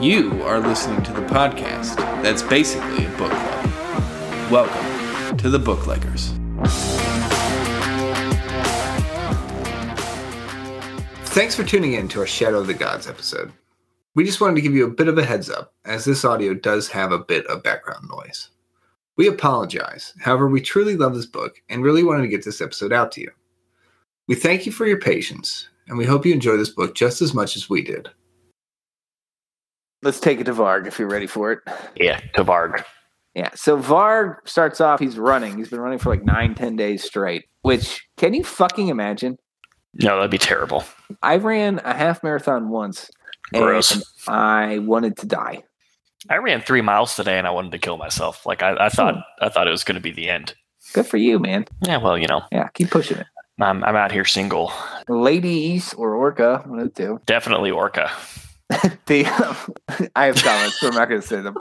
You are listening to the podcast that's basically a book club. Welcome to the Bookleggers. Thanks for tuning in to our Shadow of the Gods episode. We just wanted to give you a bit of a heads up, as this audio does have a bit of background noise. We apologize, however, we truly love this book and really wanted to get this episode out to you. We thank you for your patience, and we hope you enjoy this book just as much as we did. Let's take it to Varg if you're ready for it. Yeah, to Varg. Yeah. So Varg starts off, he's running. He's been running for like nine, ten days straight, which can you fucking imagine? No, that'd be terrible. I ran a half marathon once. Gross. I wanted to die. I ran three miles today and I wanted to kill myself. Like I, I hmm. thought, I thought it was going to be the end. Good for you, man. Yeah, well, you know, Yeah, keep pushing it. I'm, I'm out here single. Ladies or Orka, one of the two. Definitely Orka. the I have comments, but I'm not going to say them.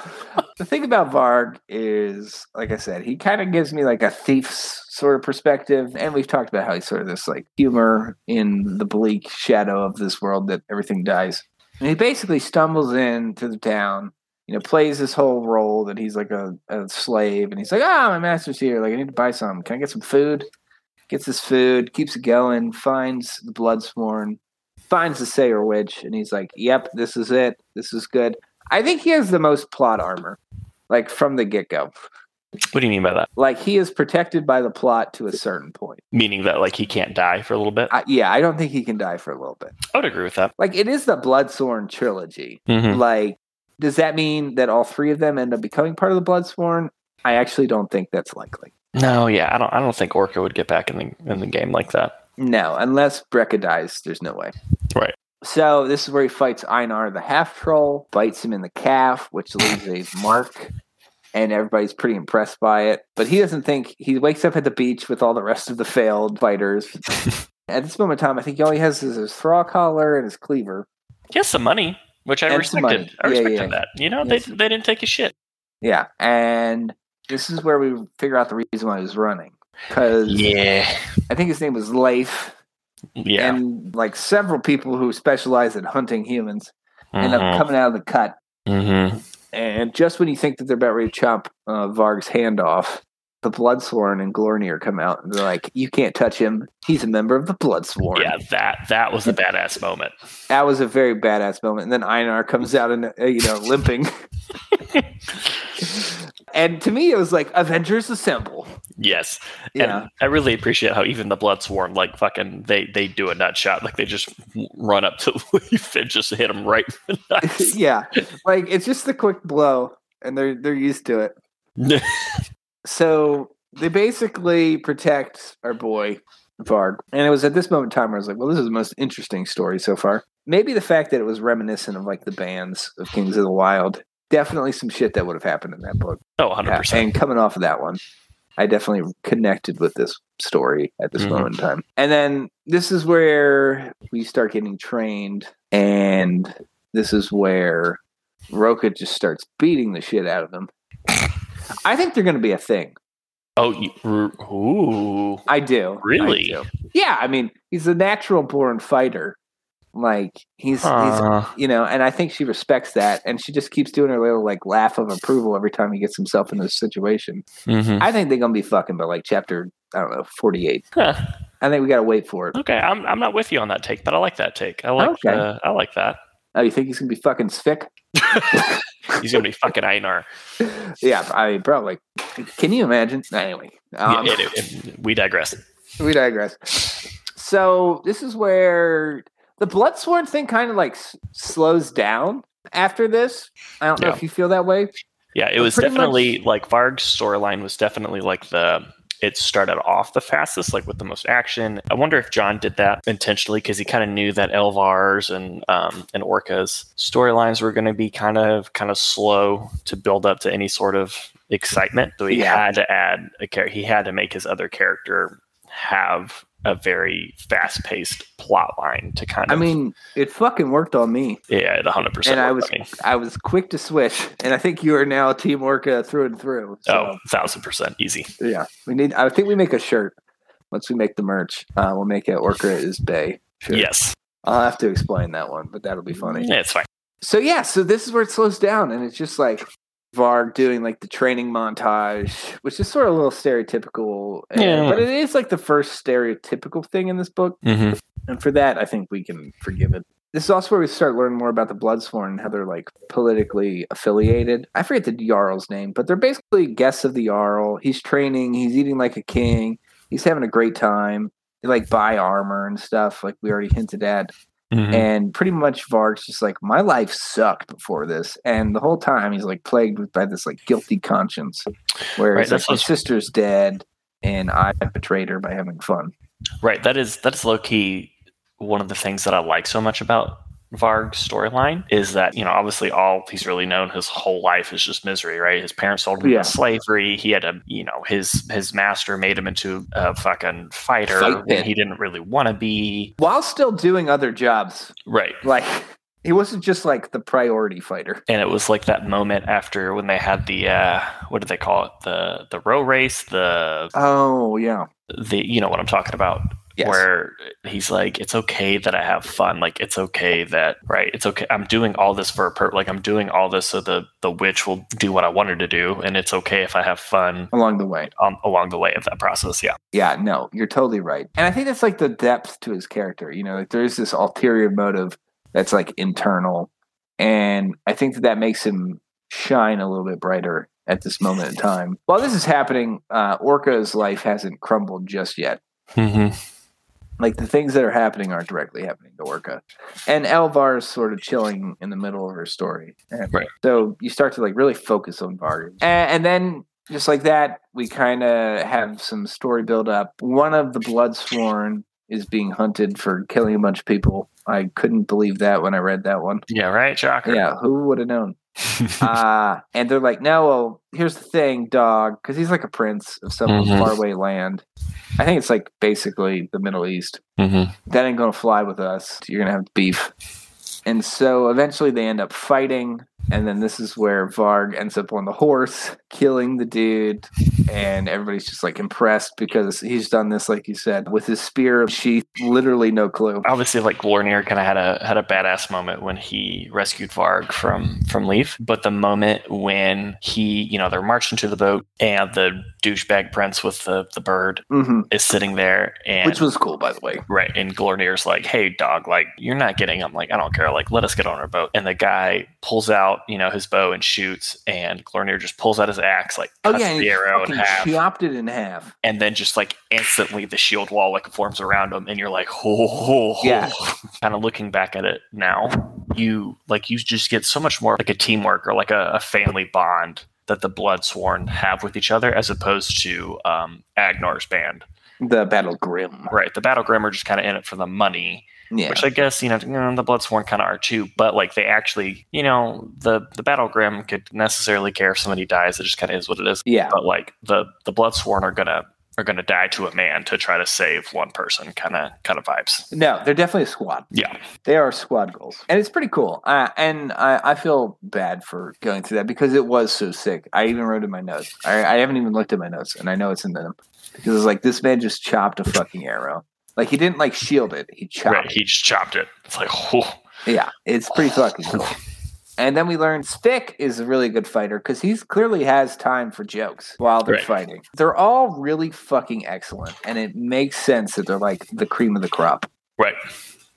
The thing about Varg is, like I said, he kind of gives me like a thief's sort of perspective, and we've talked about how he's sort of this like humor in the bleak shadow of this world that everything dies. And he basically stumbles into the town, you know, plays this whole role that he's like a, a slave, and he's like, "Ah, my master's here. Like, I need to buy some. Can I get some food?" Gets his food, keeps it going, finds the Bloodsworn, finds the Sayer Witch, and he's like, "Yep, this is it. This is good." I think he has the most plot armor, like from the get go. What do you mean by that? Like he is protected by the plot to a certain point. Meaning that like he can't die for a little bit? I, yeah, I don't think he can die for a little bit. I would agree with that. Like it is the Bloodsworn trilogy. Mhm. Like, does that mean that all three of them end up becoming part of the Bloodsworn? I actually don't think that's likely. No, yeah, I don't. I don't think Orka would get back in the in the game like that. No, unless Breca dies, there's no way. Right. So this is where he fights Einar the half troll, bites him in the calf, which leaves a mark, and everybody's pretty impressed by it. But he doesn't think he wakes up at the beach with all the rest of the failed fighters. at this moment in time, I think all he has is his thrall collar and his cleaver. He has some money, which I And respected. I Yeah, respected yeah. that. You know, Yes. they they didn't take a shit. Yeah, and this is where we figure out the reason why he was running. Because Yeah. I think his name was Leif, Yeah. and like several people who specialize in hunting humans end up Mhm. coming out of the cut Mhm. And just when you think that they're about ready to chop uh, Varg's hand off, the Bloodsworn and Glornir come out and they're like, "You can't touch him. He's a member of the Bloodsworn." Yeah, that that was a badass moment. that was a very badass moment. And then Einar comes out and uh, you know limping. and to me, it was like Avengers Assemble. Yes. Yeah, And I really appreciate how even the Bloodsworn, like fucking, they they do a nut shot. Like they just run up to Leif and just hit him right in the nuts. yeah. Like it's just a quick blow, and they're they're used to it. So they basically protect our boy Varg. And it was at this moment in time where I was like, well, this is the most interesting story so far. Maybe the fact that it was reminiscent of like the bands of Kings of the Wild. Definitely some shit that would have happened in that book. oh, 100%. And coming off of that one, I definitely connected with this story at this Mhm. moment in time. And then this is where we start getting trained, and this is where Roka just starts beating the shit out of him. I think they're going to be a thing. Oh, you, ooh. I do. I Really? do. Yeah, I mean, he's a natural born fighter. Like he's, he's you know, and I think she respects that, and she just keeps doing her little like laugh of approval every time he gets himself in this situation. mhm. I think they're gonna be fucking by like chapter I don't know forty eight. Huh. I think we gotta wait for it. Okay, I'm I'm not with you on that take, but I like that take. I like Okay. uh, I like that. Oh, you think he's gonna be fucking Svik? He's gonna be fucking Einar. Yeah, I mean, probably. Can you imagine? Anyway, um, yeah, it- it- we digress. we digress. So this is where the Bloodsworn thing kind of like s- slows down after this. I don't know Yeah. if you feel that way. Yeah, it was definitely like Varg's storyline was definitely like the it started off the fastest, like with the most action. I wonder if John did that intentionally because he kind of knew that Elvar's and um, and Orka's storylines were going to be kind of kind of slow to build up to any sort of excitement. So he Yeah. had to add a character. He had to make his other character have a very fast paced plot line to kind of. I mean, it fucking worked on me, yeah, the hundred percent. and I was I was quick to switch, and I think you are now Team Orka through and through. So, oh, thousand percent easy. yeah, we need. I think we make a shirt once we make the merch. Uh, we'll make it Orka is Bay. shirt. Yes, I'll have to explain that one, but that'll be funny. yeah, it's fine. So yeah, so this is where it slows down, and it's just like Varg doing like the training montage, which is sort of a little stereotypical. and- Yeah. but it is like the first stereotypical thing in this book, Mm-hmm. and for that, I think we can forgive it. This is also where we start learning more about the Bloodsworn and how they're like politically affiliated. I forget the Jarl's name, but they're basically guests of the Jarl. He's training, he's eating like a king, he's having a great time. They like buy armor and stuff, like we already hinted at. Mm-hmm. And pretty much Varg's just like, my life sucked before this. And the whole time he's like plagued with by this like guilty conscience where Right, like, my sister's dead and I betrayed her by having fun. Right. That is that's low key one of the things that I like so much about Varg's storyline is that, you know, obviously all he's really known his whole life is just misery, right? His parents sold him Yeah. into slavery. He had a you know, his his master made him into a fucking fighter Fight when he didn't really want to be. While still doing other jobs. Right. Like he wasn't just like the priority fighter. And it was like that moment after when they had the uh what did they call it? The the row race, the Oh yeah. the you know what I'm talking about. Yes. where he's like, it's okay that I have fun. Like, it's okay that, right? It's okay. I'm doing all this for a purpose. Like, I'm doing all this so the, the witch will do what I want her to do. And it's okay if I have fun along the way. um, along the way of that process. Yeah. Yeah, no, you're totally right. And I think that's like the depth to his character. You know, like there's this ulterior motive that's like internal. And I think that that makes him shine a little bit brighter at this moment in time. While this is happening, uh, Orka's life hasn't crumbled just yet. Mm-hmm. Like the things that are happening aren't directly happening to Orka. And Elvar is sort of chilling in the middle of her story. And Right. So you start to like really focus on Varg. And, and then just like that, we kind of have some story build up. One of the Bloodsworn is being hunted for killing a bunch of people. I couldn't believe that when I read that one. Yeah. Right. Shocker. Yeah, who would have known? uh, and they're like, no, well, here's the thing, dog, because he's like a prince of some Mhm. faraway land. I think it's like basically the Middle East. mm-hmm. That ain't gonna fly with us. You're gonna have beef. And so eventually they end up fighting. And then this is where Varg ends up on the horse, killing the dude. And everybody's just like impressed because he's done this, like you said, with his spear sheath, literally no clue. Obviously, like Glornir kind of had a had a badass moment when he rescued Varg from from Leif, but the moment when he, you know, they're marching to the boat and the douchebag prince with the the bird hmm is sitting there, and Which was cool, by the way. Right. And Glornir's like, hey, dog, like, you're not getting I'm Like, I don't care. Like, let us get on our boat. And the guy pulls out, you know, his bow and shoots. And Glornir just pulls out his axe, like, Oh cuts yeah, the arrow in half. chopped it in half. And then just like instantly the shield wall like forms around him. And you're like, oh, Yeah. kind of looking back at it now, you like, you just get so much more like a teamwork or like a, a family bond that the Bloodsworn have with each other as opposed to um, Agnar's band. The Battle Grim. Right. The Battle Grim are just kind of in it for the money Yeah. which I guess you know, you know, the Bloodsworn kind of are too, but like they actually, you know, the the Battle Grim could necessarily care if somebody dies. It just kind of is what it is. yeah. But like the the Bloodsworn are gonna are gonna die to a man to try to save one person. Kind of kind of vibes. No, they're definitely a squad. Yeah. They are squad goals, and it's pretty cool. Uh, and I, I feel bad for going through that because it was so sick. I even wrote in my notes. I, I haven't even looked at my notes, and I know it's in them because it's like this man just chopped a fucking arrow. Like he didn't like shield it; he chopped. Right. He just chopped it. It's like, oh. Yeah, it's pretty fucking cool. And then we learned Svik is a really good fighter because he's clearly has time for jokes while they're Right. fighting. They're all really fucking excellent, and it makes sense that they're like the cream of the crop. right.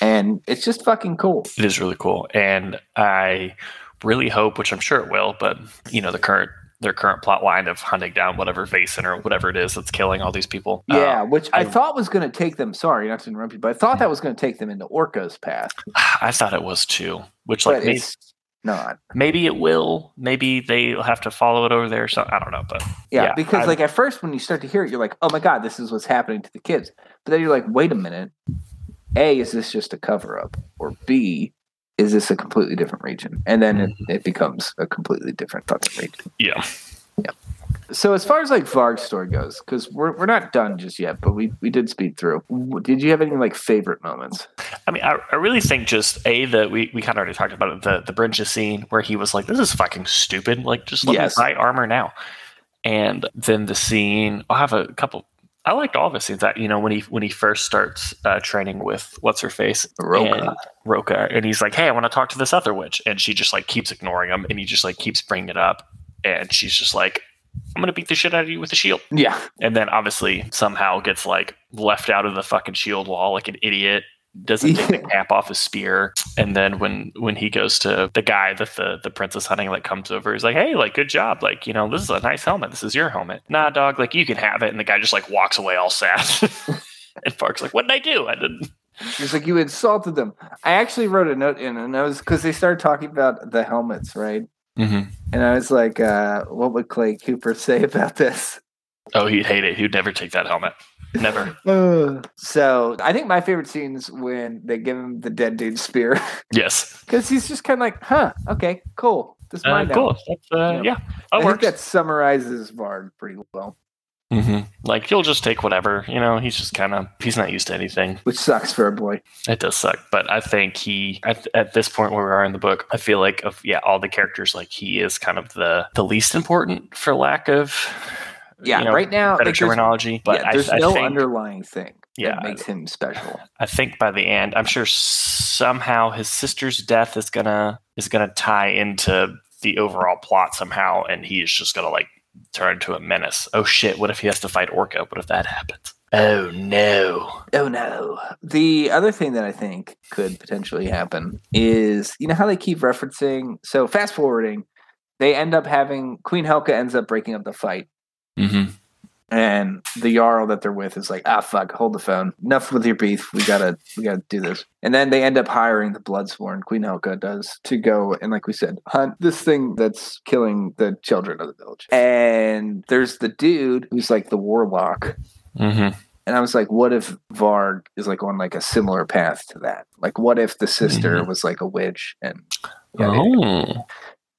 And it's just fucking cool. It is really cool, and I really hope, which I'm sure it will, but you know, the current their current plot line of hunting down whatever Vaesen or whatever it is that's killing all these people. uh, Yeah, which I, I- thought was going to take them. Sorry, not to interrupt you, but I thought that was going to take them into Orka's path. I thought it was too. Which like But maybe, it's not. maybe it will. Maybe they'll have to follow it over there. So I don't know, but Yeah, Yeah, because I- like at first when you start to hear it, you're like, "Oh my god, this is what's happening to the kids." But then you're like, "Wait a minute. A, is this just a cover up? Or B, is this a completely different region?" And then it, mm-hmm. it becomes a completely different fucking region. yeah, Yeah. So as far as like Varg's story goes, because we're we're not done just yet, but we we did speed through. Did you have any like favorite moments? I mean, I, I really think just a that we, we kind of already talked about it the the Brinja scene where he was like, "This is fucking stupid. Like, just let Yes. me buy armor now." And then the scene, I'll have a couple I liked all of his scenes. That you know when he when he first starts uh, training with what's her face Roka. and Roka, and he's like, "Hey, I want to talk to this other witch," and she just like keeps ignoring him, and he just like keeps bringing it up, and she's just like, "I'm gonna beat the shit out of you with a shield," Yeah. and then obviously somehow gets like left out of the fucking shield wall like an idiot. Doesn't take the cap off his spear, and then when when he goes to the guy that the the princess hunting like comes over, he's like, "Hey, like good job, like you know this is a nice helmet. This is your helmet." Nah, dog, like you can have it, and the guy just like walks away all sad. and Varg's like, "What did I do? I didn't." It's like you insulted them. I actually wrote a note in, and I was because they started talking about the helmets, right? Mm-hmm. And I was like, uh, "What would Clay Cooper say about this?" Oh, he'd hate it. He'd never take that helmet. Never. Uh, so I think my favorite scene is when they give him the dead dude spear Yes. because he's just kind of like, "Huh, okay, cool, this is Uh, cool. That's, uh, Yeah. yeah. I That think that summarizes Varg pretty well, hmm Like he'll just take whatever. You know, he's just kind of he's not used to anything. which sucks for a boy. It does suck, but I think he at, at this point where we are in the book, I feel like of yeah, all the characters like he is kind of the the least important for lack of Yeah, you know, right now, better like, there's, terminology. But yeah, I, there's I no think, underlying thing Yeah. that makes him special. I think by the end, I'm sure somehow his sister's death is gonna is gonna tie into the overall plot somehow, and he is just gonna like turn into a menace. Oh shit! What if he has to fight Orka? What if that happens? Oh no! Oh no. The other thing that I think could potentially happen is you know how they keep referencing so fast forwarding, they end up having Queen Helka ends up breaking up the fight. Mm-hmm. And the Jarl that they're with is like, ah fuck, hold the phone. Enough with your beef. We gotta we gotta do this. And then they end up hiring the Bloodsworn, Queen Helka does, to go and like we said, hunt this thing that's killing the children of the village. And there's the dude who's like the warlock Mm-hmm. and I was like, what if Varg is like on like a similar path to that? Like, what if the sister was like a witch? And yeah, Oh.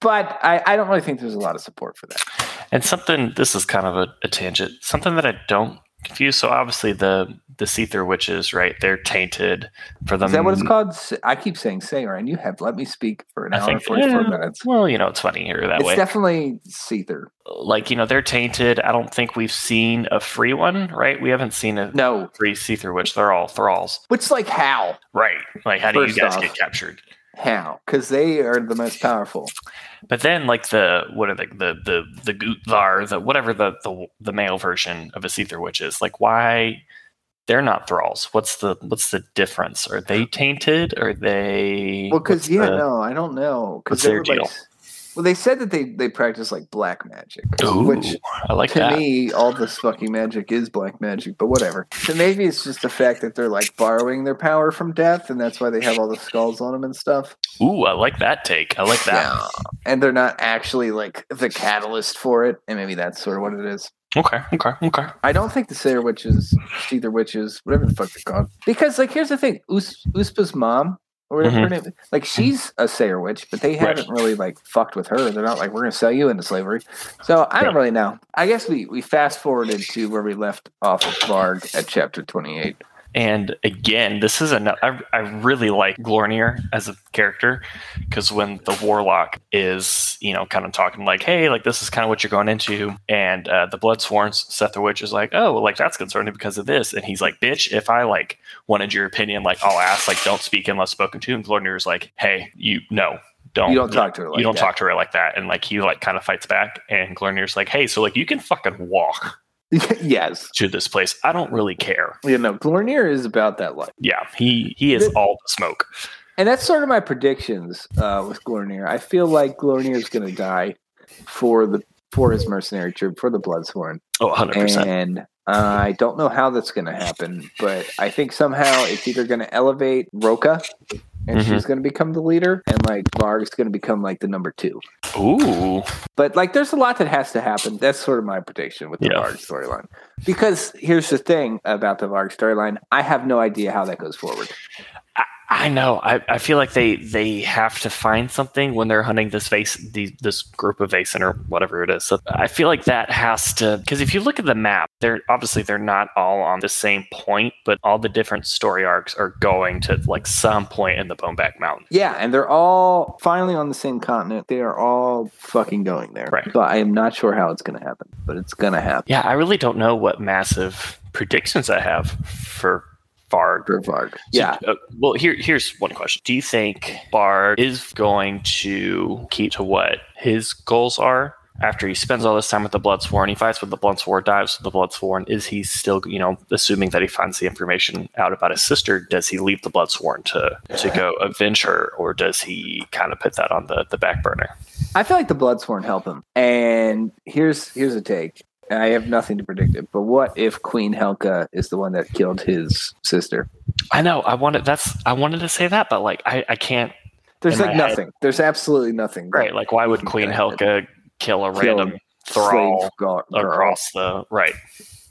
But I, I don't really think there's a lot of support for that. And something this is kind of a, a tangent. Something that I don't confuse. So obviously the the Seether witches, right? They're tainted for them. Is that what it's called? I keep saying Sayer, and you have let me speak for an I hour think and 44 yeah, minutes. Well, you know, it's funny here that way. It's way. definitely Seether. like you know, they're tainted. I don't think we've seen a free one, right? We haven't seen a No, free Seether witch. They're all thralls, which like how? right? Like how do you guys off- get captured? How? Because they are the most powerful. But then, like the what are the the the the Gutvar, the whatever the the the male version of a Seether witch is, like why they're not thralls? What's the what's the difference? Are they tainted? Are they? Well, because yeah, the- no, I don't know. Because deal? Well, they said that they they practice like black magic, Ooh, which I like to that. me, all this fucking magic is black magic, but whatever. So maybe it's just the fact that they're like borrowing their power from death, and that's why they have all the skulls on them and stuff. Ooh, I like that take. I like that. Yeah. And they're not actually like the catalyst for it, and maybe that's sort of what it is. Okay, okay, okay. I don't think the Sayer witches, Seether witches, whatever the fuck they're called. Because like here's the thing, Us- Uspa's mom or whatever her name, like she's a Sayer witch, but they Mm-hmm. Right. haven't really like fucked with her. They're not like we're gonna sell you into slavery. So I don't really know. I guess we we fast forwarded to where we left off of Varg at chapter twenty eight. And again, this is a I, I really like Glornir as a character because when the warlock is, you know, kind of talking like, hey, like this is kind of what you're going into, and uh, the Bloodsworn Seth the Witch is like, oh, well, like that's concerning because of this, and he's like, bitch, if I like wanted your opinion, like I'll ask, like don't speak unless spoken to, and is like, hey, you no. Don't You don't talk to her like you don't that. talk to her like that, and like he like kind of fights back, and Glornir's like, hey, so like you can fucking walk yes. to this place. I don't really care. You know, Glornir is about that life. Yeah, he he is The- all the smoke. And that's sort of my predictions uh, with Glornir. I feel like Glornir is going to die for the for his mercenary troop for the Bloodsworn, Oh, 100%. and I don't know how that's going to happen. But I think somehow it's either going to elevate Roka, and Mhm. she's going to become the leader, and like Varg's going to become like the number two. Ooh. But like, there's a lot that has to happen. That's sort of my prediction with the Yeah. Varg storyline. Because here's the thing about the Varg storyline: I have no idea how that goes forward. I know. I, I feel like they they have to find something when they're hunting this vase, the, this group of Vaesen or whatever it is. So I feel like that has to because if you look at the map, they're obviously they're not all on the same point, but all the different story arcs are going to like some point in the Boneback Mountain. Yeah, and they're all finally on the same continent. They are all fucking going there. Right. So I am not sure how it's going to happen, but it's going to happen. Yeah, I really don't know what massive predictions I have for Varg. For Varg. So, Yeah. uh, well, here here's one question. Do you think Varg is going to keep to what his goals are after he spends all this time with the Bloodsworn? He fights with the Bloodsworn, dives with the Bloodsworn. Is he still, you know, assuming that he finds the information out about his sister? Does he leave the Bloodsworn to to go avenge her, or does he kind of put that on the the back burner? I feel like the Bloodsworn help him. And here's here's a take. I have nothing to predict it, but what if Queen Helka is the one that killed his sister? I know. I wanted that's I wanted to say that, but like I I can't. There's like my head- nothing. There's absolutely nothing. Right. Like why would Queen. Helka kill a Kill random thrall girl. across the right?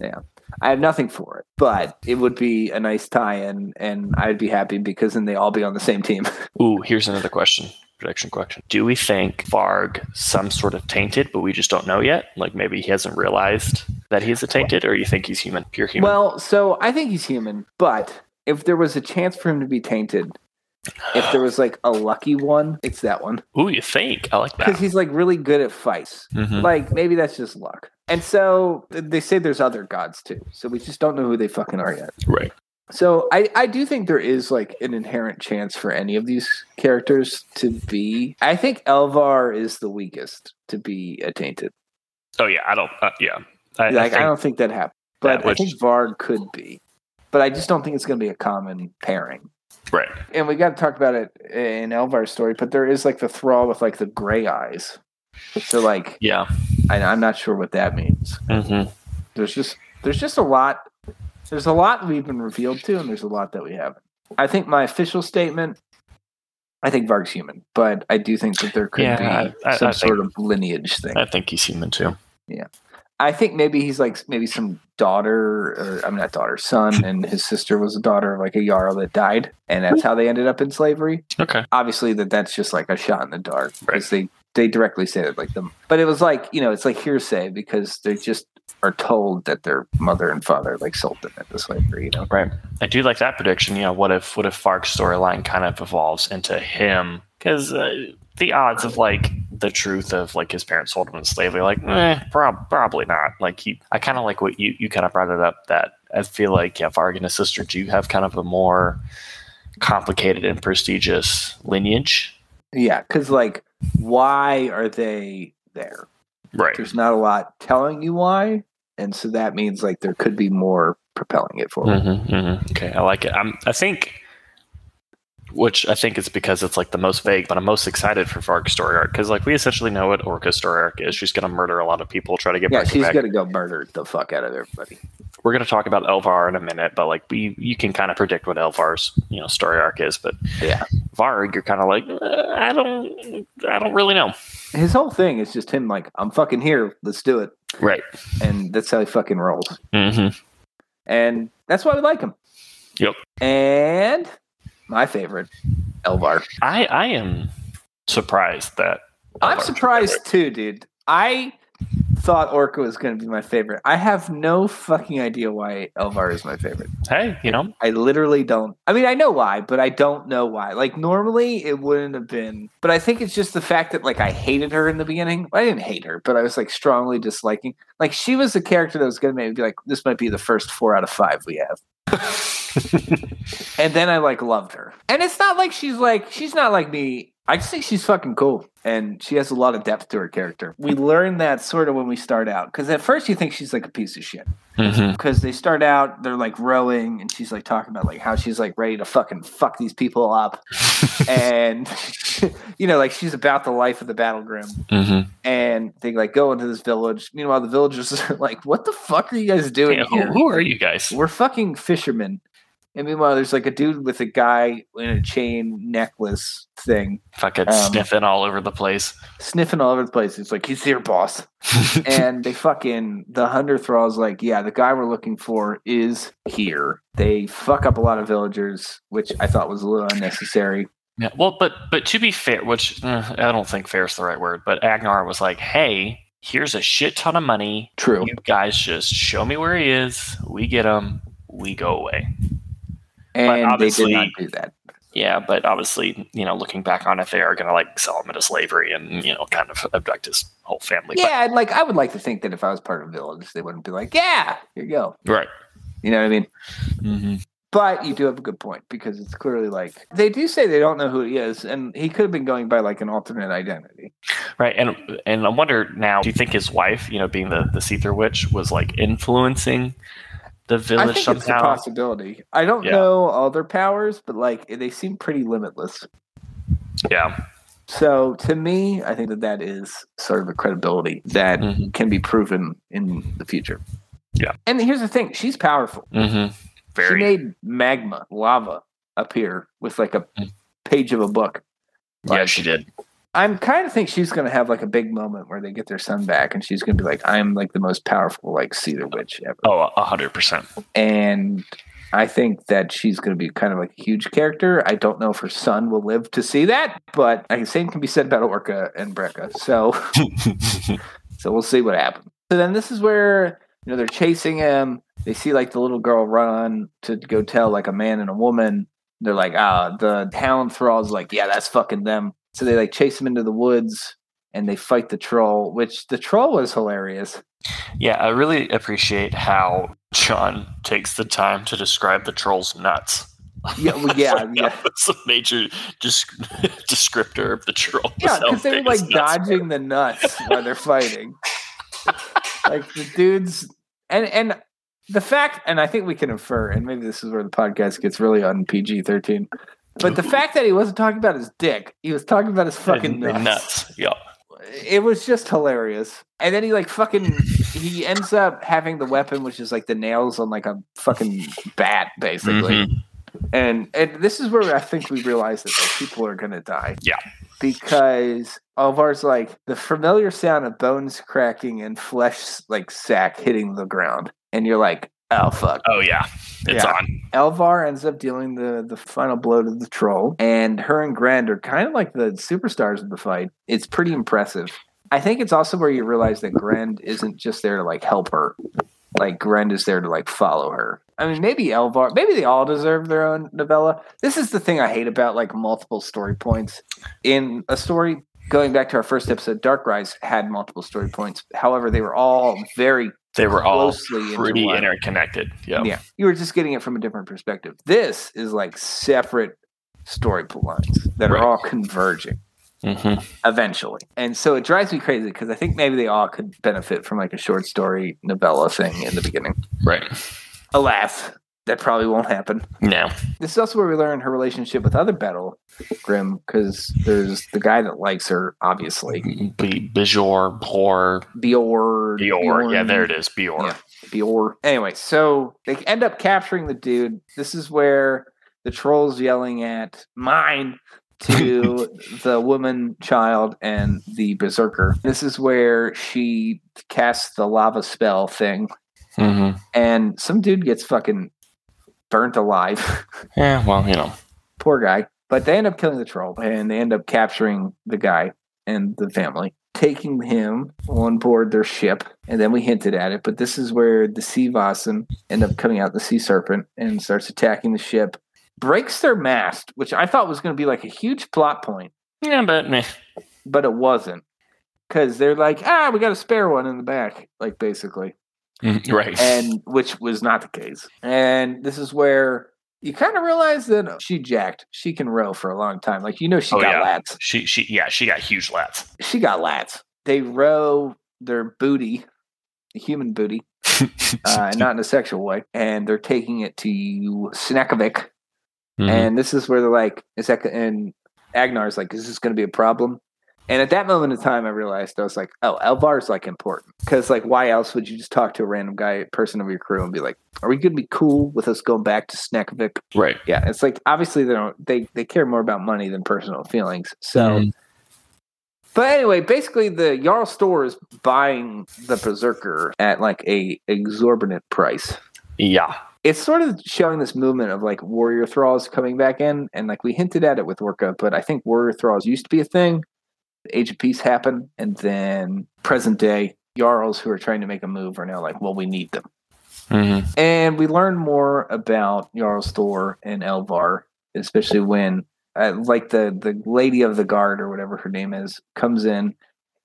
Yeah. I have nothing for it, but it would be a nice tie-in, and I'd be happy because then they all be on the same team. Ooh, here's another question. Prediction question. Do we think Varg some sort of tainted, but we just don't know yet? Like maybe he hasn't realized that he's a tainted, or you think he's human, pure human? Well, so I think he's human, but if there was a chance for him to be tainted, if there was like a lucky one, it's that one Ooh, you think? I like that. because he's like really good at fights. Mhm. Like maybe that's just luck. And so they say there's other gods too. So we just don't know who they fucking are yet. Right. So I, I do think there is like an inherent chance for any of these characters to be. I think Elvar is the weakest to be attainted. Oh yeah, I don't. Uh, yeah, I, I like I, think, don't think that happened, but I think Varg could be. But I just don't think it's going to be a common pairing. right. And we got to talk about it in Elvar's story. But there is like the thrall with like the gray eyes. So like Yeah. I, I'm not sure what that means. hmm there's just there's just a lot there's a lot we've been revealed to and there's a lot that we haven't i think my official statement i think varg's human but i do think that there could Yeah, be I- I- some I sort of lineage thing I think he's human too. Yeah. I think maybe he's like maybe some daughter or i'm not daughter son and his sister was a daughter of like a jarl that died and that's how they ended up in slavery Okay. obviously that that's just like a shot in the dark because they they directly say that like them but it was like you know it's like hearsay because they just are told that their mother and father like sold them into slavery you know Right. I do like that prediction. You know, what if what if Varg's storyline kind of evolves into him? Because uh, the odds of like the truth of like his parents sold him into slavery, like, eh, prob- probably not. Like he, I kind of like what you you kind of brought it up that I feel like yeah, Varg and his sister do have kind of a more complicated and prestigious lineage. yeah because like why are they there Right. there's not a lot telling you why and so that means like there could be more propelling it forward Mm-hmm, mm-hmm. Okay, I like it. I'm, I think, which I think is because it's like the most vague, but I'm most excited for Varg's story arc because like we essentially know what Orka's story arc is. She's going to murder a lot of people, try to get back. yeah she's gonna go murder the fuck out of everybody We're going to talk about Elvar in a minute, but like we, you can kind of predict what Elvar's you know story arc is, but Yeah. Varg, you're kind of like uh, I don't, I don't really know. his whole thing is just him like i'm fucking here let's do it Right. and that's how he fucking rolls Mm-hmm. and that's why we like him Yep. and my favorite elvar I, I am surprised that i'm surprised too dude i thought orka was going to be my favorite i have no fucking idea why elvar is my favorite Hey, you know, I literally don't. I mean, I know why, but I don't know why. Like normally it wouldn't have been, but I think it's just the fact that like I hated her in the beginning. I didn't hate her, but I was like strongly disliking. Like she was a character that was going to make me be like, this might be the first four out of five we have. And then I like loved her. And it's not like she's like she's not like me. I just think she's fucking cool. And she has a lot of depth to her character. We learn that sort of when we start out. Because at first you think she's like a piece of shit because they start out they're like rowing and she's like talking about like how she's like ready to fucking fuck these people up and you know like she's about the life of the battleground Mhm. and they like go into this village meanwhile the villagers are like what the fuck are you guys doing Yeah, who, here who are you guys? we're fucking fishermen and meanwhile there's like a dude with a guy in a chain necklace thing Fucking Um, sniffing all over the place. sniffing all over the place it's like he's here boss and they fucking the hunter thrall's like, yeah, the guy we're looking for is here. They fuck up a lot of villagers, which I thought was a little unnecessary. Yeah, well, but but to be fair, which uh, I don't think fair is the right word, but Agnar was like, "Hey, here's a shit ton of money. True. You guys just show me where he is. We get him. We go away." And they did obviously- not do that. Yeah, but obviously, you know, looking back on it, they are going to like sell him into slavery and you know, kind of abduct his whole family. Yeah, and like I would like to think that if I was part of a village, they wouldn't be like, Yeah, here you go. Right. You know what I mean? Mm-hmm. But you do have a good point because it's clearly like they do say they don't know who he is, and he could have been going by like an alternate identity. Right, and and I wonder now. Do you think his wife, you know, being the the Seether witch, was like influencing the I village think it's a possibility. I don't Yeah. know all their powers, but like they seem pretty limitless. Yeah, So to me, I think that that is sort of a credibility that Mhm. can be proven in the future. Yeah. And here's the thing: she's powerful. mm-hmm. very. She made magma, lava, appear with like a Mm. page of a book. yeah, she did. I'm kind of think she's going to have like a big moment where they get their son back, and she's going to be like, "I'm like the most powerful like cedar witch ever." Oh, a hundred percent. And I think that she's going to be kind of like a huge character. I don't know if her son will live to see that, but I same can be said about Orka and Breca. So, so we'll see what happens. So then this is where you know they're chasing him. They see like the little girl run to go tell like a man and a woman. They're like, ah, the town thrall's like, yeah, that's fucking them. So they like chase him into the woods and they fight the troll, which the troll was hilarious. Yeah, I really appreciate how John takes the time to describe the troll's nuts. Yeah, well, yeah, Like, yeah. That was a major dis- descriptor of the troll. Yeah, because they were like dodging the nuts while they're fighting. like the dudes, and and the fact, and I think we can infer, and maybe this is where the podcast gets really on PG thirteen. But the fact that he wasn't talking about his dick, he was talking about his fucking nuts. nuts. Yeah. It was just hilarious. And then he like fucking he ends up having the weapon, which is like the nails on like a fucking bat, basically. Mhm. And and this is where I think we realize that like, people are gonna die. Yeah. Because Elvar's like the familiar sound of bones cracking and flesh like sack hitting the ground. And you're like, oh fuck. Oh yeah, it's Yeah. on. Elvar ends up dealing the the final blow to the troll, and her and Grand are kind of like the superstars of the fight. It's pretty impressive. I think it's also where you realize that Grand isn't just there to like help her. Like Grand is there to like follow her. I mean, maybe Elvar, maybe they all deserve their own novella. This is the thing I hate about like multiple story points in a story. Going back to our first episode, Dark Rise had multiple story points. However, they were all very They were all pretty interconnected. Yeah. Yeah. You were just getting it from a different perspective. This is like separate story lines that Right. are all converging hmm eventually. And so it drives me crazy because I think maybe they all could benefit from like a short story novella thing in the beginning. Right. Alas, that probably won't happen. No. This is also where we learn her relationship with other Battle Grim because there's the guy that likes her, obviously. B- Bajor, Bor, Bior. Bior. Yeah, there it is. Bior. Yeah. Bior. Anyway, so they end up capturing the dude. This is where the troll's yelling at mine to the woman, child, and the berserker. This is where she casts the lava spell thing, hmm and some dude gets fucking burnt alive. Yeah. Well, you know. Poor guy. But they end up killing the troll, and they end up capturing the guy and the family. Taking him on board their ship, and then we hinted at it. But this is where the sea Vaesen end up coming out the sea serpent and starts attacking the ship, breaks their mast, which I thought was going to be like a huge plot point, Yeah, but meh. but it wasn't because they're like, ah, we got a spare one in the back, like basically, right. and which was not the case. And this is where you kind of realize that she jacked. She can row for a long time. Like you know, she Oh, got yeah. lats. she she yeah she got huge lats. she got lats. They row their booty, the human booty, uh, and not in a sexual way, and they're taking it to Snakavik. Mhm. And this is where they're like, is that, and Agnar's like, is this going to be a problem? And at that moment in time, I realized I was like, oh, Elvar's like important because like, why else would you just talk to a random guy, person of your crew, and be like, are we going to be cool with us going back to Snakavik? right. Yeah, it's like obviously they don't they they care more about money than personal feelings. So Mhm. but anyway, basically the Jarl Störr is buying the Berserker at like a exorbitant price. Yeah. It's sort of showing this movement of like warrior thralls coming back in, and like we hinted at it with Orka, but I think warrior thralls used to be a thing. Age of Peace happened, and then present day Jarls who are trying to make a move are now like, well, we need them. hmm And we learn more about Jarl's Störr and Elvar, especially when, uh, like the the lady of the guard or whatever her name is, comes in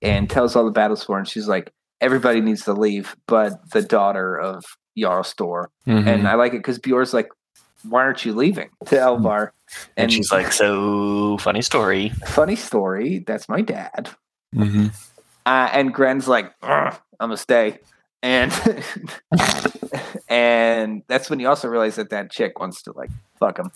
and tells all the battle and She's like, everybody needs to leave, but the daughter of Jarl's Störr, Mhm. and I like it because Bjorn's like, "Why aren't you leaving?" to Elvar, and she's like, "So funny story." "Funny story. That's my dad." Mm-hmm. Uh, and Gren's like, I'm gonna stay. And and that's when you also realize that that chick wants to like fuck him.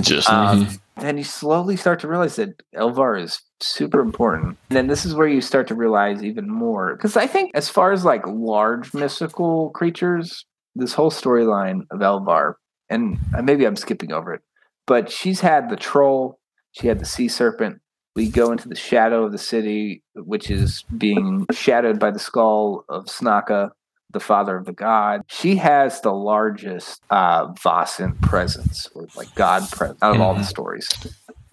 Just Um, mhm. Then you slowly start to realize that Elvar is super important. And then this is where you start to realize even more. Because I think, as far as like large mystical creatures, this whole storyline of Elvar, and uh, maybe I'm skipping over it, but she's had the troll, she had the sea serpent. We go into the shadow of the city, which is being shadowed by the skull of Snaka, the father of the god. She has the largest uh, Vossant presence, or like god presence, out of all the Mhm. stories.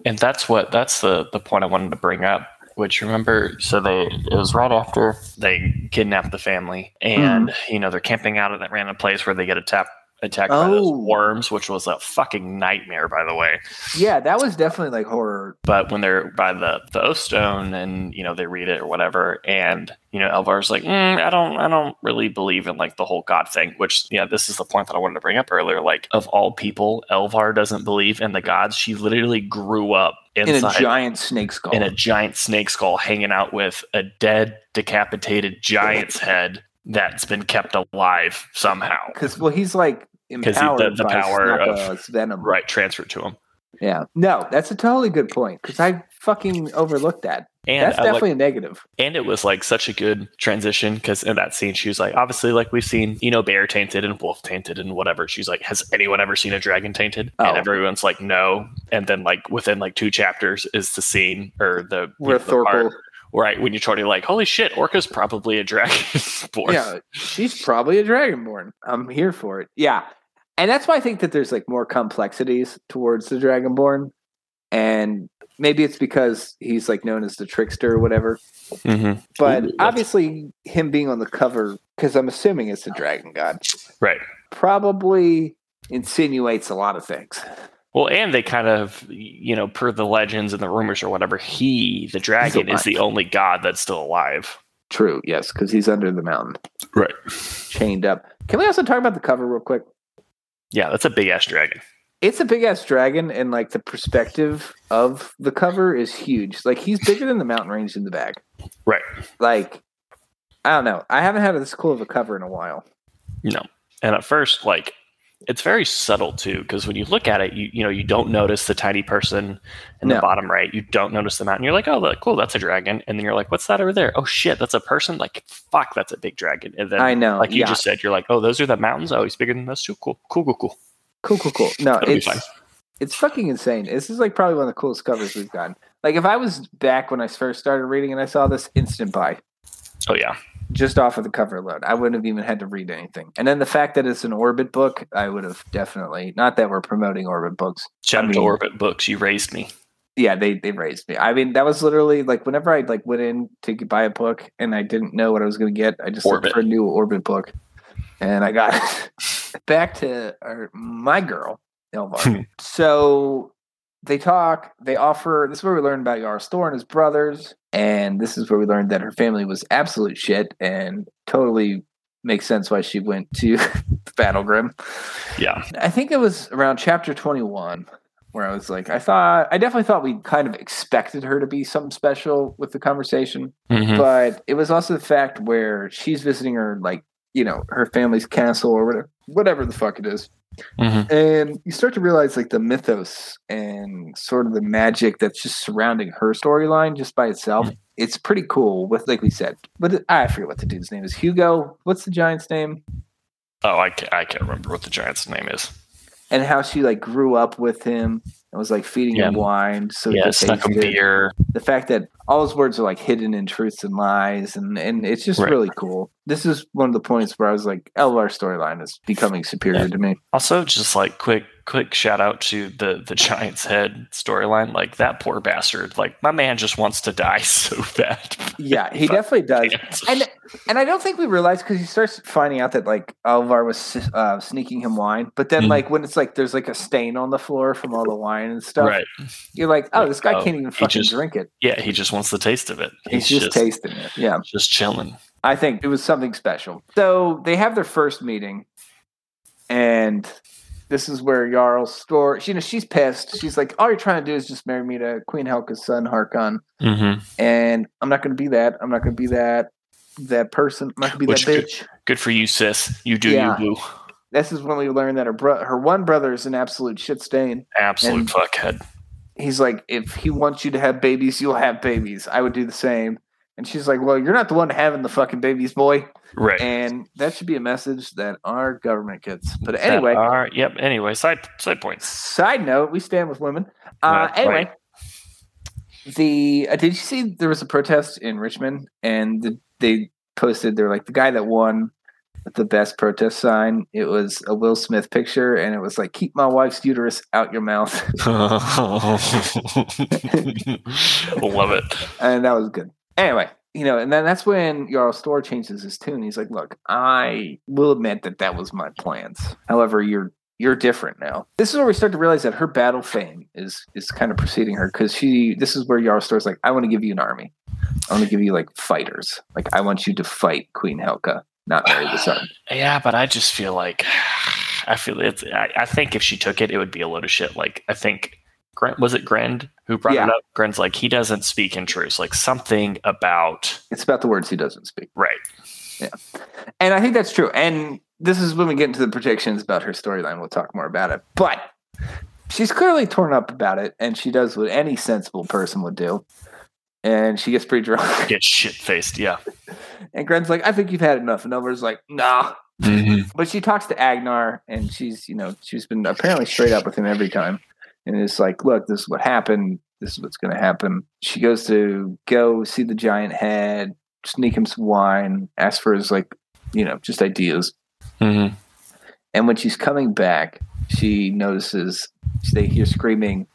and that's what that's the the point I wanted to bring up. Which remember, so they it was right after they kidnapped the family, and you know they're camping out at that random place where they get attacked attacked by those Oh. worms, which was a fucking nightmare, by the way. Yeah, that was definitely like horror. But when they're by the the oath stone and you know they read it or whatever, and you know Elvar's like, mm, I don't, I don't really believe in like the whole God thing. Which yeah, this is the point that I wanted to bring up earlier. Like of all people, Elvar doesn't believe in the gods. She literally grew up In a giant snake skull. in a giant snake skull, hanging out with a dead, decapitated giant's head that's been kept alive somehow. Because well, he's like 'Cause the- the by power of- venom. Right, transferred to him. Yeah. No, that's a totally good point. Because I fucking overlooked that. And that's I like- definitely a negative. and it was like such a good transition because in that scene she was like obviously like we've seen you know bear tainted and wolf tainted and whatever she's like has anyone ever seen a dragon tainted Oh. and everyone's like no and then like within like two chapters is the scene or the Where Thorkel. Right when you're trying to like holy shit orka's probably a dragon born Yeah, she's probably a dragonborn. I'm here for it. Yeah. And that's why I think that there's like more complexities towards the dragonborn. And maybe it's because he's like known as the trickster or whatever. Mhm. But Ooh, obviously, him being on the cover, because I'm assuming it's the dragon god, right probably insinuates a lot of things. Well and they kind of you know per the legends and the rumors or whatever he the dragon is the only god that's still alive True, yes, because he's under the mountain, right chained up. Can we also talk about the cover real quick? yeah that's a big ass dragon It's a big ass dragon, and like the perspective of the cover is huge. Like he's bigger than the mountain range in the back. right Like, I don't know. I haven't had this cool of a cover in a while. No. And at first, like, it's very subtle too, because when you look at it, you you know you don't notice the tiny person in No. the bottom right. You don't notice the mountain. You're like, oh, look, cool, that's a dragon. And then you're like, what's that over there? Oh shit, that's a person. Like, fuck, that's a big dragon. And then, I know. like you yeah. just said, you're like, oh, those are the mountains. Oh, he's bigger than those too. Cool, cool, cool, cool. cool, cool, cool. No, That'll it's it's fucking insane. This is like probably one of the coolest covers we've gotten. Like if I was back when I first started reading and I saw this instant buy Oh yeah, just off of the cover alone, I wouldn't have even had to read anything. And then the fact that it's an Orbit book, I would have definitely. Not that we're promoting Orbit books. shout I out to Orbit Books. You raised me. yeah, they they raised me. I mean, that was literally like whenever I like went in to buy a book and I didn't know what I was going to get, I just Orbit. looked for a new Orbit book, and I got it. back to our, my girl Elvar. so they talk. They offer. This is where we learn about Yara Thor and his brothers, and this is where we learned that her family was absolute shit, and totally makes sense why she went to Battle Grim. Yeah, I think it was around chapter 21 where I was like, I thought, I definitely thought we kind of expected her to be something special with the conversation, Mhm. but it was also the fact where she's visiting her, like, you know, her family's castle or whatever, whatever the fuck it is. Mhm. And you start to realize like the mythos and sort of the magic that's just surrounding her storyline just by itself. It's pretty cool with, like we said, but I forget what the dude's name is. Hugo. What's the giant's name? Oh, I can't, I can't remember what the giant's name is. and how she like grew up with him and was like feeding him wine. So Yeah, snuck him beer. The fact that all his words are like hidden in truths and lies, and and it's just Right. really cool. This is one of the points where I was like, Elvar's storyline is becoming superior Yeah. to me. Also, just like quick, quick shout out to the the Giant's Head storyline. Like that poor bastard. Like my man just wants to die so bad. Yeah, he definitely does. And and I don't think we realize because he starts finding out that like Elvar was uh, sneaking him wine, but then Mhm. like when it's like there's like a stain on the floor from all the wine and stuff, right. you're like, oh, this guy Oh, can't even fucking just- drink it. Yeah, he just wants the taste of it. He's, just, tasting it. Yeah. just chilling. I think it was something special. So they have their first meeting, and this is where Jarl Störr. She, you know, she's pissed. She's like, "All you're trying to do is just marry me to Queen Helka's son, Harkon, Mm-hmm. and I'm not going to be that. I'm not going to be that that person. I'm not going to be Which that bitch." Good for you, sis. You do Yeah. you, boo. This is when we learn that her bro- her one brother is an absolute shit stain. Absolute fuckhead. He's like, "If he wants you to have babies, you'll have babies. I would do the same." And she's like, "Well, you're not the one having the fucking babies, boy." Right. And that should be a message that our government gets. But anyway, right. Yep. Anyway, side side points. Side note: We stand with women. Uh, That's anyway, right. the uh, did you see there was a protest in Richmond, and the, they posted they're like the guy that won the best protest sign. It was a Will Smith picture, and it was like "Keep my wife's uterus out your mouth," Love it. and that was good. Anyway. You know, and then that's when Jarl Störr changes his tune. He's like, "Look, I will admit that that was my plans. However, you're you're different now. This is where we start to realize that her battle fame is is kind of preceding her because she. This is where Jarl Störr's like, I want to give you an army. I want to give you like fighters. Like I want you to fight Queen Helka, not marry the son. Yeah, but I just feel like I feel it's. I, I think if she took it, it would be a load of shit. Like I think. Grant, was it Grend who brought Yeah. it up? Grend's like he doesn't speak in truce. Like something about It's about the words he doesn't speak, right. Yeah, and I think that's true. And this is when we get into the predictions about her storyline. We'll talk more about it, but she's clearly torn up about it, and she does what any sensible person would do. And she gets pretty drunk. Get shit faced. Yeah. And Grend's like, I think you've had enough. And Elvar's like, nah. But she talks to Agnar, and she's, you know, she's been apparently straight up with him every time. And it's like, look, this is what happened. This is what's going to happen. She goes to go see the giant head, sneak him some wine, ask for his, like, you know, just ideas. Mm-hmm. And when she's coming back, she notices they hear screaming.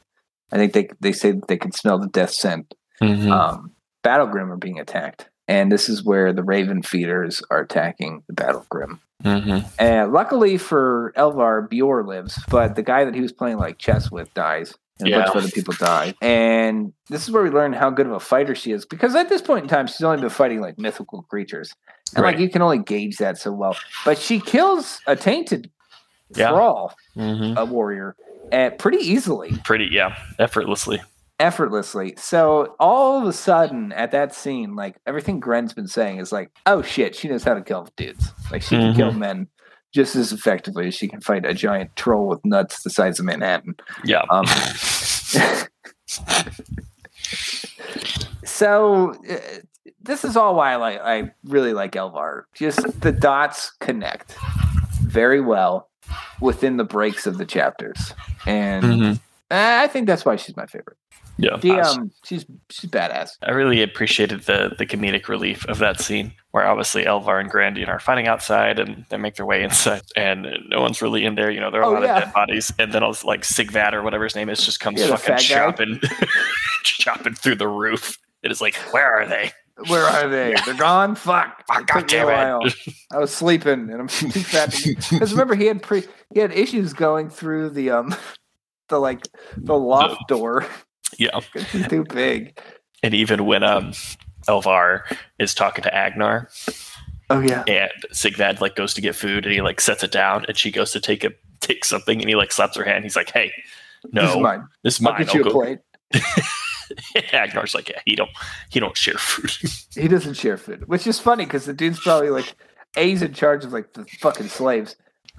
I think they they say that they can smell the death scent. Mm-hmm. Um, Battlegrim are being attacked, and this is where the Raven feeders are attacking the Battlegrim. mm-hmm. And luckily for Elvar, Bjor lives, but the guy that he was playing like chess with dies. And a bunch Yeah. of other people die. And this is where we learn how good of a fighter she is. Because at this point in time, she's only been fighting like mythical creatures. And like you can only gauge that so well. But she kills a tainted Yeah. thrall, Mm-hmm. a warrior, uh, pretty easily, Pretty, yeah, effortlessly. Effortlessly. So all of a sudden at that scene, like everything Grend's been saying is like, oh shit, she knows how to kill dudes. Like she can Mhm. kill men just as effectively as she can fight a giant troll with nuts the size of Manhattan. Yeah. Um, so uh, this is all why I like I really like Elvar. Just the dots connect very well within the breaks of the chapters, and Mhm. I think that's why she's my favorite. Yeah. She, um, she's she's badass. I really appreciated the the comedic relief of that scene where obviously Elvar and Grandian are fighting outside and they make their way inside and no one's really in there. You know, there are Oh, a lot yeah. of dead bodies. And then also like Sighvat or whatever his name is just comes Yeah, fucking chopping chopping through the roof. It is like, where are they? Where are they? They're gone. Fuck! It took me a goddamn while. it. I was sleeping, and I'm too fat. Because remember, he had pre he had issues going through the um the like the loft door. Yeah. He's too big. And even when um Elvar is talking to Agnar Oh yeah. and Sighvat like goes to get food and he like sets it down and she goes to take a take something and he like slaps her hand. He's like, Hey, no, This is mine. this is I'll mine. get you I'll a go. plate. Agnar's like, yeah, he don't he don't share food. He doesn't share food, which is funny because the dude's probably like A's in charge of like the fucking slaves,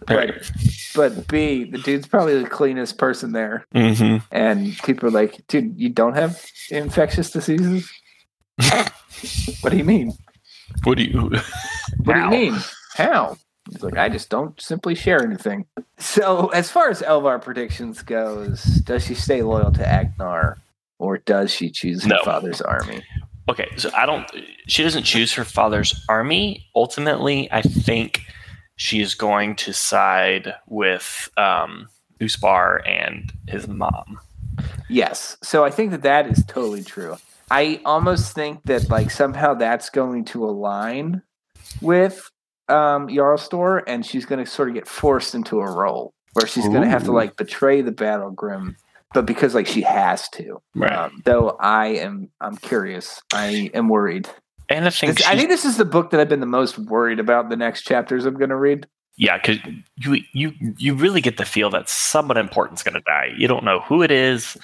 but but B the dude's probably the cleanest person there, hmm and people are like, dude, you don't have infectious diseases. what do you mean? What do you? What How? do you mean? How? He's like, I just don't simply share anything. So, as far as Elvar predictions goes, does she stay loyal to Agnar, or does she choose her No. father's army? Okay, so I don't. She doesn't choose her father's army. Ultimately, I think she is going to side with um, Uspar and his mom. Yes. So I think that that is totally true. I almost think that like somehow that's going to align with um Jarl Störr and she's going to sort of get forced into a role where she's going to have to like betray the battle grim but because like she has to. Right. Um, though I am I'm curious. I am worried. I think This- I think this is the book that I've been the most worried about the next chapters I'm going to read. Yeah, because you you you really get the feel that someone important's going to die. You don't know who it is,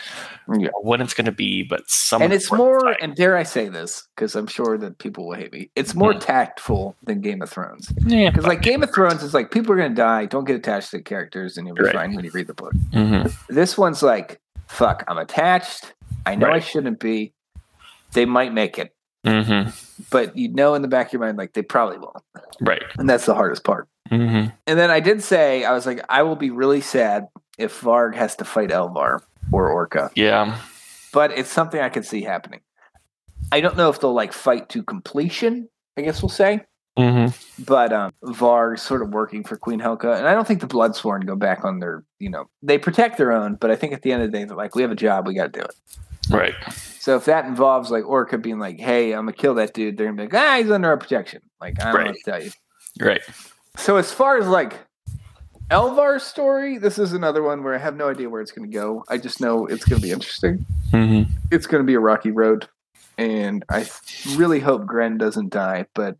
Yeah. or when it's going to be, but someone. and it's more, and dare I say this, because I'm sure that people will hate me. It's more Mhm. tactful than Game of Thrones. yeah, Because like Game of Thrones is like people are gonna die. Don't get attached to the characters, and you'll be Right. fine when you read the book. Mhm. This one's like, fuck, I'm attached. I know I shouldn't be. They might make it, Mhm. but you know in the back of your mind, like they probably won't. right. And that's the hardest part. Mhm. And then I did say, I was like, I will be really sad if Varg has to fight Elvar or Orka, Yeah. but it's something I could see happening. I don't know if they'll like fight to completion, I guess we'll say, Mhm. but um, Varg's sort of working for Queen Helka. And I don't think the Bloodsworn go back on their, you know, they protect their own, but I think at the end of the day, they're like, we have a job, we got to do it. Right. So if that involves like Orka being like, hey, I'm going to kill that dude, they're going to be like, ah, he's under our protection. Like, I don't know Right. what to tell you. Right. So as far as like Elvar's story, this is another one where I have no idea where it's going to go. I just know it's going to be interesting. Mhm. It's going to be a rocky road, and I really hope Grend doesn't die. But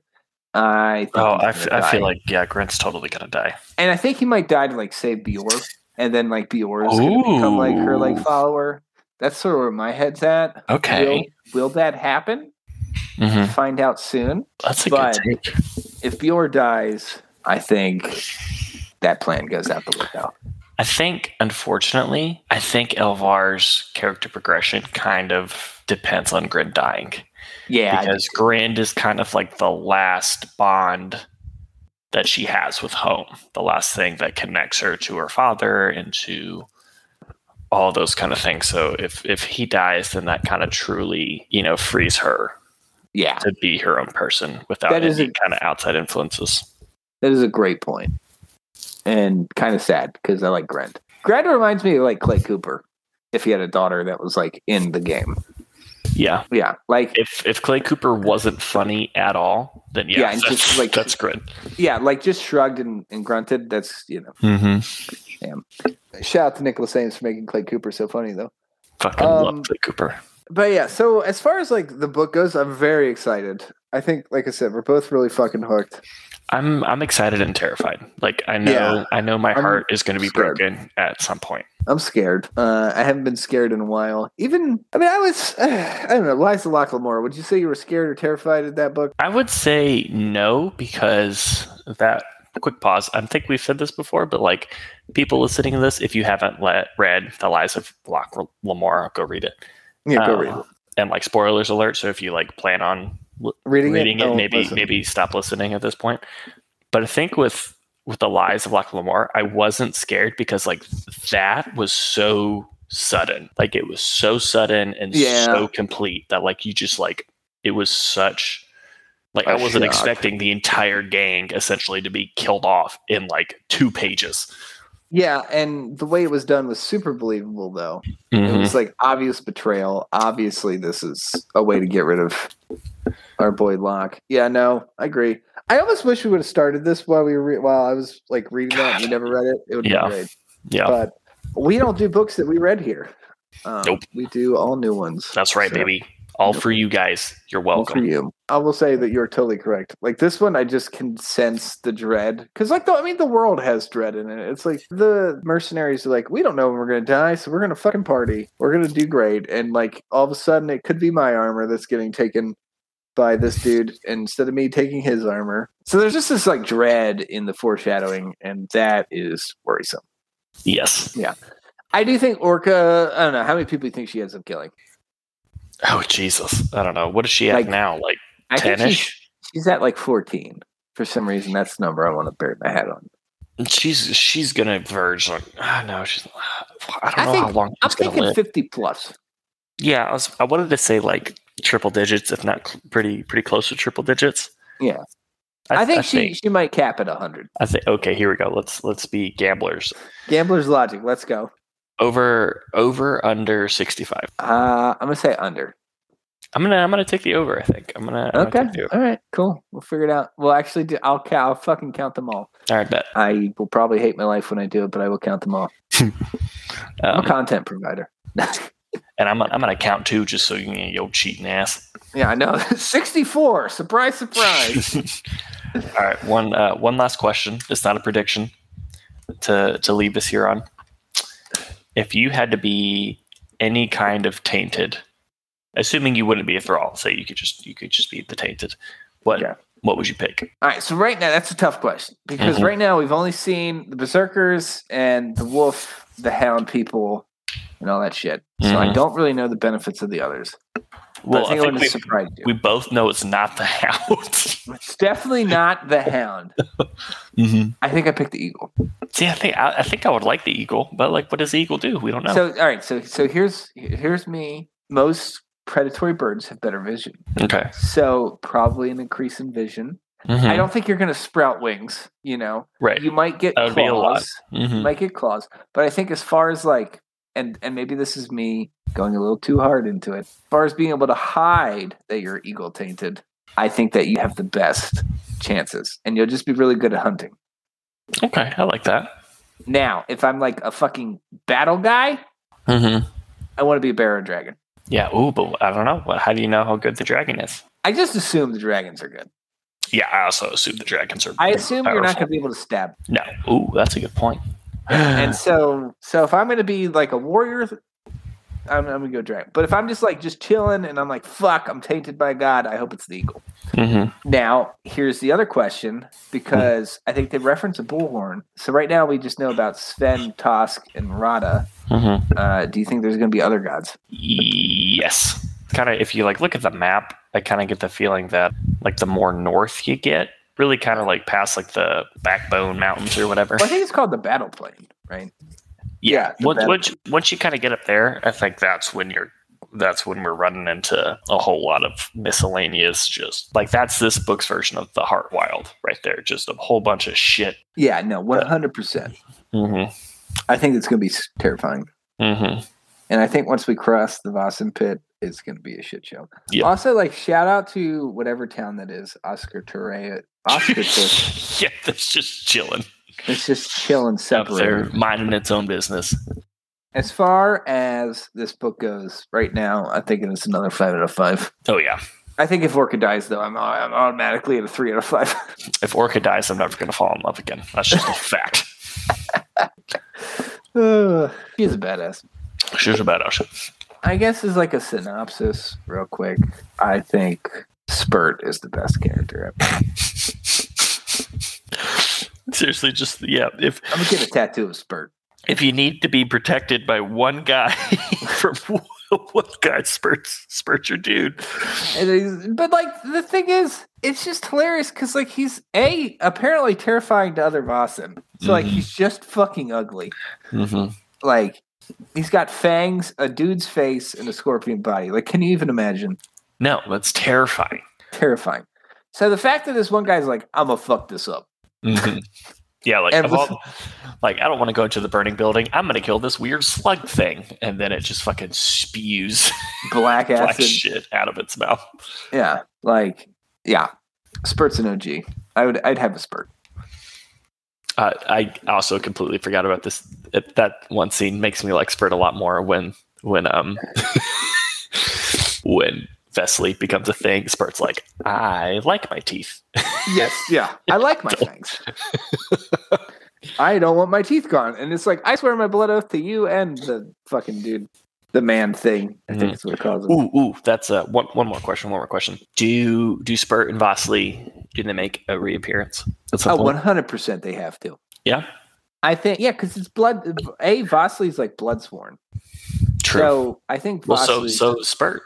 I think Oh, I, gonna f- I feel like yeah, Grant's totally gonna die. and I think he might die to like save Bjór, and then like Bjór is going to become like her like follower. That's sort of where my head's at. Okay. Will, will that happen? hmm Find out soon. That's a But- good take. If Bjór dies, I think that plan goes out the window. I think, unfortunately, I think Elvar's character progression kind of depends on Grin dying. Yeah, because Grand is kind of like the last bond that she has with home, the last thing that connects her to her father and to all those kind of things. So if if he dies, then that kind of truly, you know, frees her yeah. to be her own person without That is any a- kind of outside influences. That is a great point. And kind of sad because I like Grant. Grant reminds me of like Clay Cooper if he had a daughter that was like in the game. Yeah. Yeah. Like If if Clay Cooper wasn't funny at all, then yeah, Yeah, and that's, just, like- that's good. yeah, like just shrugged and, and grunted. That's you know. Mm-hmm. Shout out to Nicholas Eames for making Clay Cooper so funny though. Fucking Um, love Clay Cooper. But yeah, so as far as like the book goes, I'm very excited. I think, like I said, we're both really fucking hooked. I'm I'm excited and terrified. Like I know Yeah. I know my I'm heart is going to be scared. broken at some point. I'm scared. Uh, I haven't been scared in a while. Even, I mean, I was, I don't know, Liza Locklemore. Would you say you were scared or terrified at that book? I would say no because that quick pause. I think we've said this before, but like people listening to this, if you haven't let read The Lies of Locke Lamora, go read it. Yeah, go read um, it. And like spoilers alert. So if you like plan on l- Reading, reading it, Oh, maybe listen. maybe stop listening at this point. But I think with with the lies of Locke Lamora, I wasn't scared because like that was so sudden. Like it was so sudden and Yeah. so complete that like you just like it was such like I wasn't shock. expecting the entire gang essentially to be killed off in like two pages. Yeah, and the way it was done was super believable, though. It Mhm. was like obvious betrayal. Obviously, this is a way to get rid of our boy Locke. Yeah, no, I agree. I almost wish we would have started this while we were re- while I was like reading that. and You never read it. It would have Yeah. been great. Yeah, But we don't do books that we read here. Um, Nope. We do all new ones. that's right, So, baby. All for you guys. You're all for welcome. you. I will say that you're totally correct. Like this one, I just can sense the dread because, like, the, I mean, the world has dread in it. It's like the mercenaries are like, we don't know when we're gonna die, so we're gonna fucking party. We're gonna do great, and like all of a sudden, it could be my armor that's getting taken by this dude instead of me taking his armor. So there's just this like dread in the foreshadowing, and that is worrisome. Yes. Yeah. I do think Orka. I don't know how many people you think she ends up killing. Oh Jesus. I don't know. What is she at Like, now? Like ten she's, ish? she's at like 14. For some reason, that's the number I want to bury my head on. She's she's gonna verge like ah no she's I don't I know think- how long I'm thinking live. 50 plus. Yeah, I was I wanted to say like triple digits, if not cl- pretty pretty close to triple digits. Yeah. I, I, think I she think, she might cap at 100. I think okay. Here we go. Let's let's be gamblers. Gambler's logic. Let's go. Over over under sixty five. Uh, I'm gonna say under. I'm gonna I'm gonna take the over. I think I'm gonna, I'm Okay. gonna take the over. All right. Cool. We'll figure it out. We'll actually, do, I'll ca- I'll fucking count them all. All right, bet. I will probably hate my life when I do it, but I will count them all. I'm a Um, content provider. and I'm I'm gonna count two just so you can yo cheating ass. yeah, I know. 64. Surprise, surprise. All right, one uh, one last question. It's not a prediction to to leave us here on. If you had to be any kind of tainted, assuming you wouldn't be a thrall, say you could just you could just be the tainted, what Yeah. what would you pick? All right, so right now that's a tough question because Mhm. right now we've only seen the berserkers and the wolf, the hound people, and all that shit. So I Mhm. don't really know the benefits of the others. Well, I I think, we, surprise you. we both know it's not the hound. It's definitely not the hound. mm-hmm. I think I picked the eagle. See, I think I, I think I would like the eagle, but like, what does the eagle do? We don't know. So all right, so so here's here's me. Most predatory birds have better vision, okay, so probably an increase in vision. Mhm. I don't think you're going to sprout wings. You know, right. you might get That would be a lot. claws. Mhm. You might get claws, but I think as far as like, and and maybe this is me going a little too hard into it. As far as being able to hide that you're eagle tainted, I think that you have the best chances, and you'll just be really good at hunting. Okay, I like that. Now, if I'm like a fucking battle guy, Mm-hmm. I want to be a bear or dragon. Yeah. Ooh, but I don't know. What? How do you know how good the dragon is? I just assume the dragons are good. Yeah, I also assume the dragons are. I assume you're not going to be able to stab. No. Ooh, that's a good point. And so, so if I'm going to be like a warrior, I'm, I'm going to go dragon. But if I'm just like just chilling and I'm like, fuck, I'm tainted by God, I hope it's the eagle. Mhm. Now, here's the other question because I think they reference a bullhorn. So right now we just know about Sven, Tosk, and Rada. Mhm. Uh, do you think there's going to be other gods? Yes. Kind of. If you like look at the map, I kind of get the feeling that like the more north you get, really kind of like past like the Backbone Mountains or whatever. Well, I think it's called the battle plane, right? yeah, the Once once, once you kind of get up there, I think that's when you're. That's when we're running into a whole lot of miscellaneous, just like that's this book's version of the Heartwyld right there. Just a whole bunch of shit. Yeah, no, 100%. Mm-hmm. I think it's going to be terrifying. Mm-hmm. And I think once we cross the Vaesen pit, it's going to be a shit show. Yeah. Also, like, shout out to whatever town that is, Oscar Ture. Oscar Ture. yeah, that's just chilling It's just chilling, separated. minding its own business. As far as this book goes right now, I think it's another five out of five. Oh yeah, I think if Orka dies, though, I'm, I'm automatically at a three out of five. if Orka dies, I'm never going to fall in love again. That's just a fact. Uh, He's a badass. She's a badass. I guess as like a synopsis, real quick, I think Spert is the best character ever. Seriously, just yeah. If I'm gonna get a tattoo of Spert. if you need to be protected by one guy from one guy, Spert's Spert's your dude. And he's- but like the thing is, it's just hilarious because like he's a apparently terrifying to other Vaesen. So like Mhm. he's just fucking ugly. Mm-hmm. Like he's got fangs, a dude's face, and a scorpion body. Like, can you even imagine? No, that's terrifying. Terrifying. So the fact that this one guy's like, I'm gonna fuck this up. Mhm. Yeah, like all, like I don't want to go into the burning building. I'm going to kill this weird slug thing, and then it just fucking spews Black black acid. shit out of its mouth. Yeah. Like, yeah. Spert's an OG. I would I'd have a Spert. Uh, I also completely forgot about this. It, that one scene makes me like Spert a lot more when when um when Vesli becomes a thing. Spert's like, I like my teeth. Yes, yeah. I like my fangs. I don't want my teeth gone. And it's like, I swear my blood oath to you and the fucking dude. The man thing. I think Mhm. that's what it calls it. Ooh, ooh, that's uh, one one more question. One more question. Do do Spert and Vesli do they make a reappearance? Oh, point? 100% they have to. Yeah, I think, yeah, because it's blood. A, Vesli's like blood sworn. true. So I think well, so so Spert.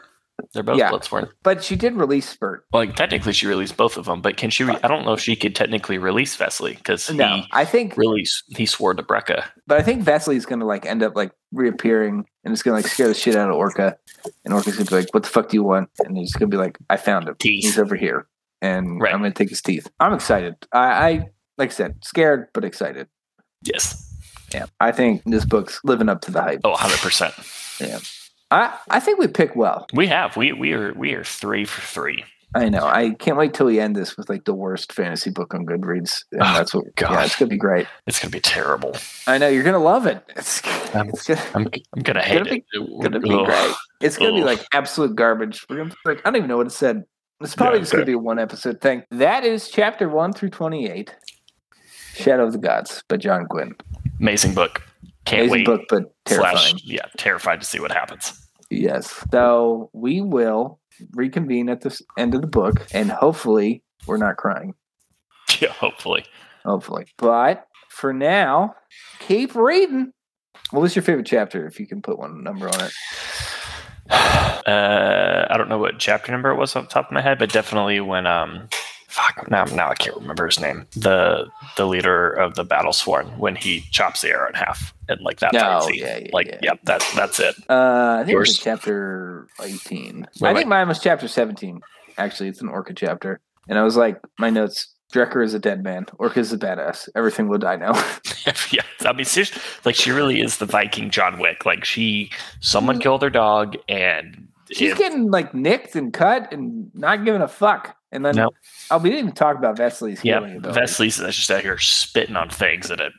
They're both Yeah. Bloodsworn. but she did release Spert. Well, like, technically, she released both of them, but can she? Re- I don't know if she could technically release Vesli because No, I think, s- he swore to Breca. but I think Vesli's gonna like end up like reappearing and it's gonna like scare the shit out of Orka. And Orka's gonna be like, "What the fuck do you want?" And he's gonna be like, "I found him. Teeth. He's over here, and Right. I'm gonna take his teeth." I'm excited. I, I like I said, scared but excited. Yes. Yeah, I think this book's living up to the hype. Oh, 100 percent. I I think we pick well. We have. We we are we are three for three. I know. I can't wait till we end this with like the worst fantasy book on Goodreads. And Oh, that's what. God. Yeah, it's gonna be great. It's gonna be terrible. I know you're gonna love it. It's, Um, it's gonna, I'm I'm gonna hate Gonna be- it. gonna be Ugh. great. It's gonna be like absolute garbage. We're gonna be like I don't even know what it said. It's probably Yeah, just gonna be a one episode thing. That is chapter one through 28. Shadow of the Gods by John Gwynne. Amazing book. Can't Amazing wait. book, but terrifying. Slash, yeah, terrified to see what happens. Yes. So we will reconvene at the end of the book, and hopefully we're not crying. Yeah, hopefully. Hopefully. But for now, keep reading. What was your favorite chapter, if you can put one number on it? Uh, I don't know what chapter number it was off the top of my head, but definitely when um, fuck, now now I can't remember his name. The the leader of the battle sworn when he chops the arrow in half and like that. fight Oh, scene. yeah, yeah, like yeah. yep, that's that's it. Uh, I think it was chapter 18. Wait, I wait. think mine was chapter 17. Actually, it's an Orka chapter. And I was like, my notes Drekr is a dead man. Orka is a badass. Everything will die now. yeah, I mean, seriously, like she really is the Viking John Wick. Like she, someone killed her dog, and She's it- getting like nicked and cut and not giving a fuck. And then, No. oh, we didn't even talk about Vesli's yeah, healing ability. Vesli's just out here spitting on things, and it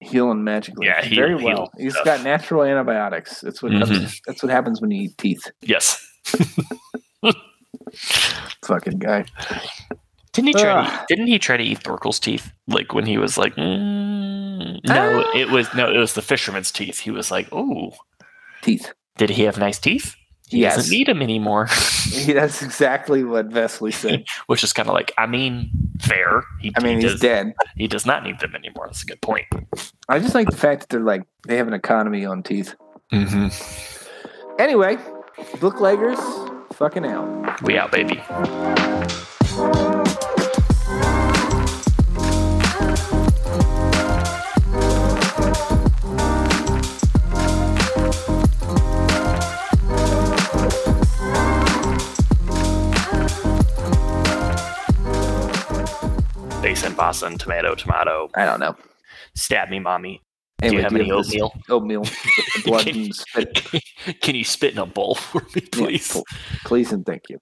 healing magically. Yeah, heal- very well. He's stuff. got natural antibiotics. That's what Mhm. comes, that's what happens when you eat teeth. yes. Fucking guy. Didn't he try? To, eat- didn't he try to eat Thorkel's teeth? Like when he was like, mm, no, Ah. it was no, it was the fisherman's teeth. He was like, oh, Teeth. did he have nice teeth? He Yes. doesn't need them anymore. That's exactly what Vesli said. Which is kind of like, I mean, fair. He, I mean, he he's does, dead. he does not need them anymore. That's a good point. I just like the fact that they're like they have an economy on teeth. Mm-hmm. Anyway, bookleggers, fucking out. We out, baby. Basin, basin, tomato, tomato. I don't know. Stab me, mommy. Anyway, do you have any this oatmeal? Oatmeal blood Can- and spit. Can you spit in a bowl for me, please? pl- please and thank you.